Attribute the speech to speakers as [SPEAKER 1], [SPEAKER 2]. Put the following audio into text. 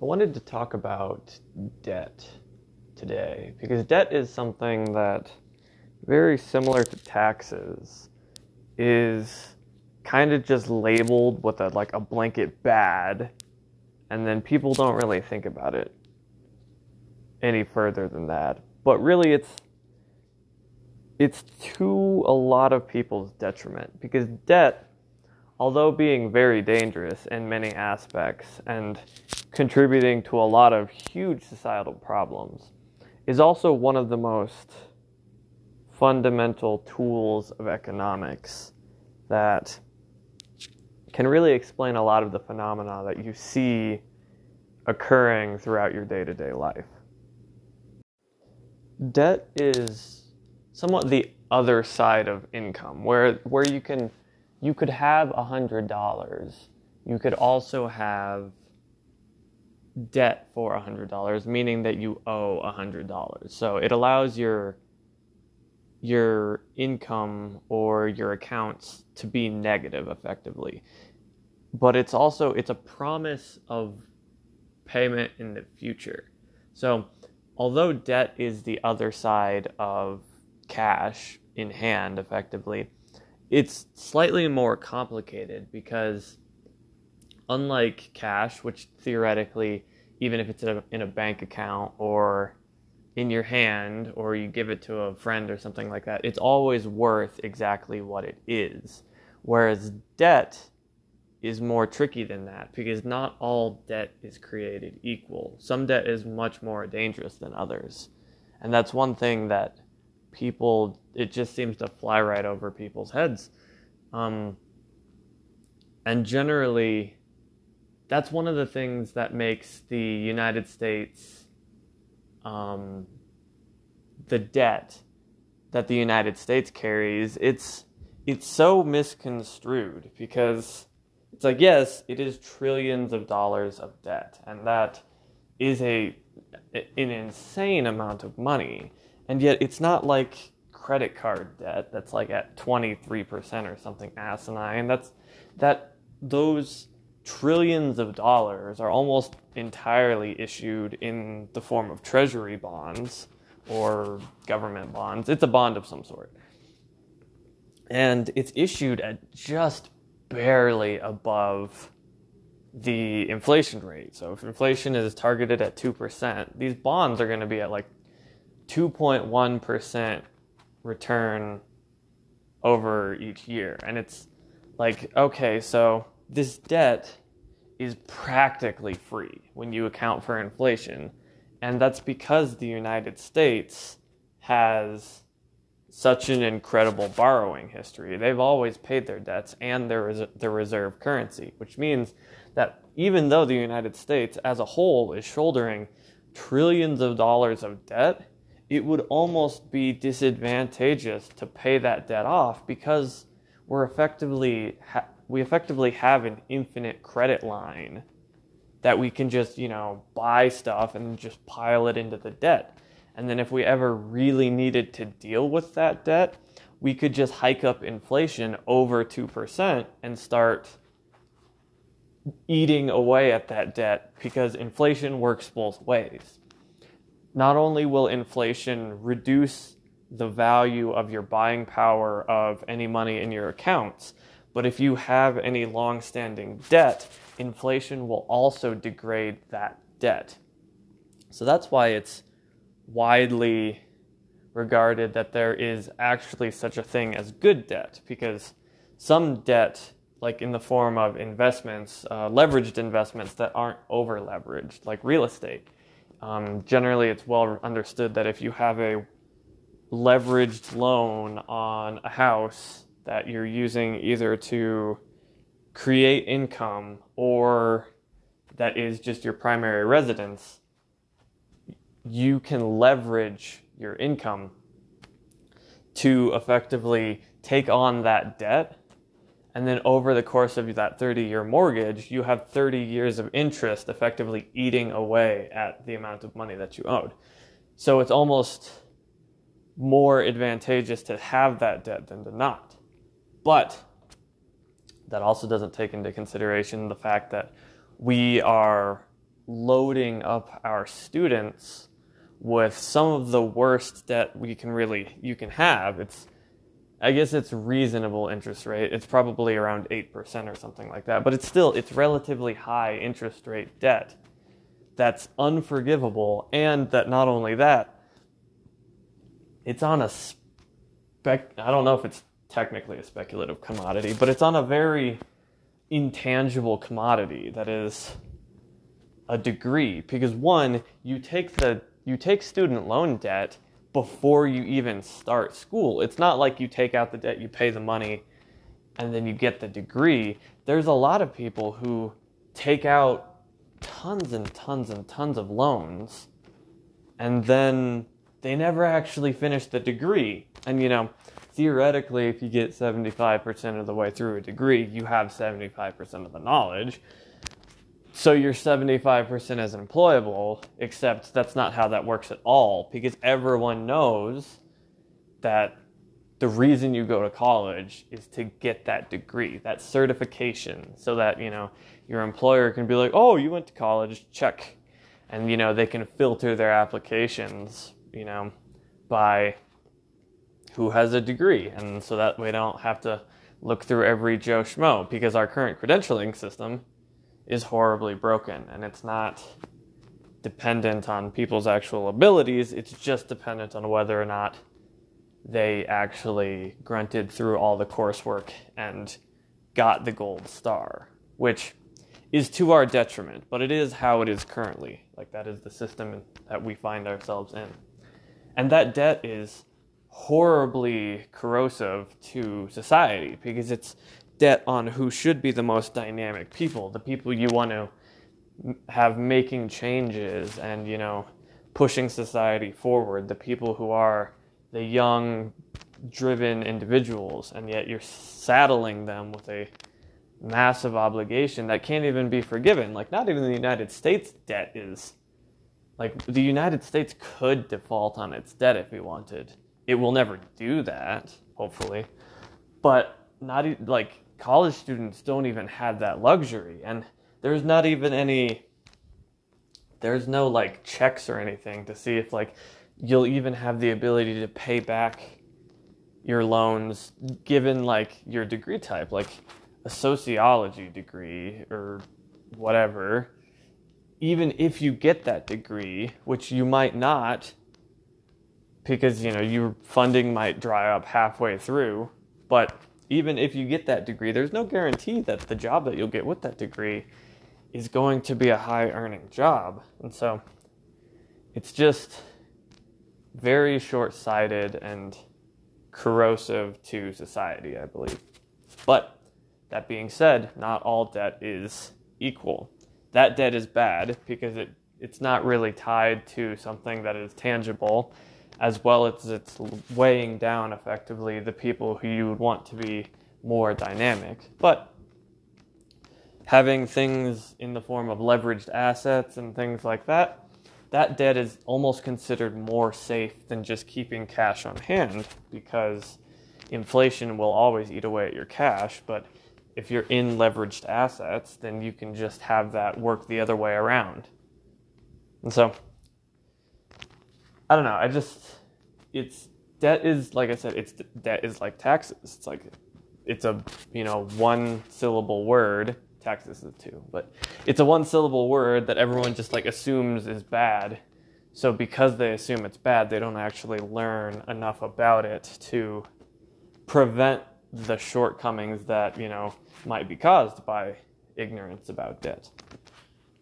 [SPEAKER 1] I wanted to talk about debt today because debt is something that, very similar to taxes, is kind of just labeled with a like a blanket bad, and then people don't really think about it any further than that. But really, it's it's to a lot of people's detriment because debt, although being very dangerous in many aspects and contributing to a lot of huge societal problems, is also one of the most fundamental tools of economics that can really explain a lot of the phenomena that you see occurring throughout your day to day life. Debt is somewhat the other side of income, where where you can you could have a hundred dollars. You could also have debt for a hundred dollars, meaning that you owe a hundred dollars. So it allows your your income or your accounts to be negative effectively. But it's also it's a promise of payment in the future. So although debt is the other side of cash in hand effectively, it's slightly more complicated because unlike cash, which theoretically, even if it's in a, in a bank account or in your hand or you give it to a friend or something like that, it's always worth exactly what it is. Whereas debt is more tricky than that because not all debt is created equal. Some debt is much more dangerous than others. And that's one thing that people it just seems to fly right over people's heads. Um, and generally that's one of the things that makes the united states um, the debt that the united states carries it's it's so misconstrued because it's like yes it is trillions of dollars of debt and that is a an insane amount of money and yet it's not like credit card debt that's like at 23% or something asinine. That's that those trillions of dollars are almost entirely issued in the form of treasury bonds or government bonds. It's a bond of some sort. And it's issued at just barely above the inflation rate. So if inflation is targeted at 2%, these bonds are going to be at like 2.1% return over each year. And it's like, okay, so this debt is practically free when you account for inflation. And that's because the United States has such an incredible borrowing history. They've always paid their debts and their, res- their reserve currency, which means that even though the United States as a whole is shouldering trillions of dollars of debt, it would almost be disadvantageous to pay that debt off because we're effectively ha- we effectively have an infinite credit line that we can just you know buy stuff and just pile it into the debt. And then if we ever really needed to deal with that debt we could just hike up inflation over 2% and start eating away at that debt because inflation works both ways not only will inflation reduce the value of your buying power of any money in your accounts, but if you have any long-standing debt, inflation will also degrade that debt. So that's why it's widely regarded that there is actually such a thing as good debt because some debt like in the form of investments, uh, leveraged investments that aren't over leveraged, like real estate, um, generally, it's well understood that if you have a leveraged loan on a house that you're using either to create income or that is just your primary residence, you can leverage your income to effectively take on that debt and then over the course of that 30 year mortgage, you have 30 years of interest effectively eating away at the amount of money that you owed. So it's almost more advantageous to have that debt than to not. But that also doesn't take into consideration the fact that we are loading up our students with some of the worst debt we can really you can have. It's I guess it's reasonable interest rate. It's probably around 8% or something like that, but it's still it's relatively high interest rate debt. That's unforgivable and that not only that it's on a spec I don't know if it's technically a speculative commodity, but it's on a very intangible commodity that is a degree because one you take the you take student loan debt before you even start school. It's not like you take out the debt you pay the money and then you get the degree. There's a lot of people who take out tons and tons and tons of loans and then they never actually finish the degree. And you know theoretically if you get 75% of the way through a degree you have 75% of the knowledge so you're 75% as employable, except that's not how that works at all because everyone knows that the reason you go to college is to get that degree, that certification, so that, you know, your employer can be like, "Oh, you went to college, check." And you know, they can filter their applications, you know, by who has a degree. And so that we don't have to look through every Joe Schmo because our current credentialing system is horribly broken and it's not dependent on people's actual abilities, it's just dependent on whether or not they actually grunted through all the coursework and got the gold star, which is to our detriment, but it is how it is currently. Like, that is the system that we find ourselves in. And that debt is horribly corrosive to society because it's debt on who should be the most dynamic people, the people you want to have making changes and, you know, pushing society forward, the people who are the young, driven individuals, and yet you're saddling them with a massive obligation that can't even be forgiven. Like, not even the United States debt is. Like, the United States could default on its debt if we wanted. It will never do that, hopefully. But not like college students don't even have that luxury and there's not even any there's no like checks or anything to see if like you'll even have the ability to pay back your loans given like your degree type like a sociology degree or whatever. Even if you get that degree which you might not because you know your funding might dry up halfway through but even if you get that degree, there's no guarantee that the job that you'll get with that degree is going to be a high earning job. And so it's just very short sighted and corrosive to society, I believe. But that being said, not all debt is equal. That debt is bad because it, it's not really tied to something that is tangible as well as it's weighing down effectively the people who you would want to be more dynamic. But having things in the form of leveraged assets and things like that, that debt is almost considered more safe than just keeping cash on hand because inflation will always eat away at your cash. But if you're in leveraged assets, then you can just have that work the other way around. And so I don't know. I just it's debt is like I said. It's debt is like taxes. It's like it's a you know one syllable word. Taxes is two, but it's a one syllable word that everyone just like assumes is bad. So because they assume it's bad, they don't actually learn enough about it to prevent the shortcomings that you know might be caused by ignorance about debt.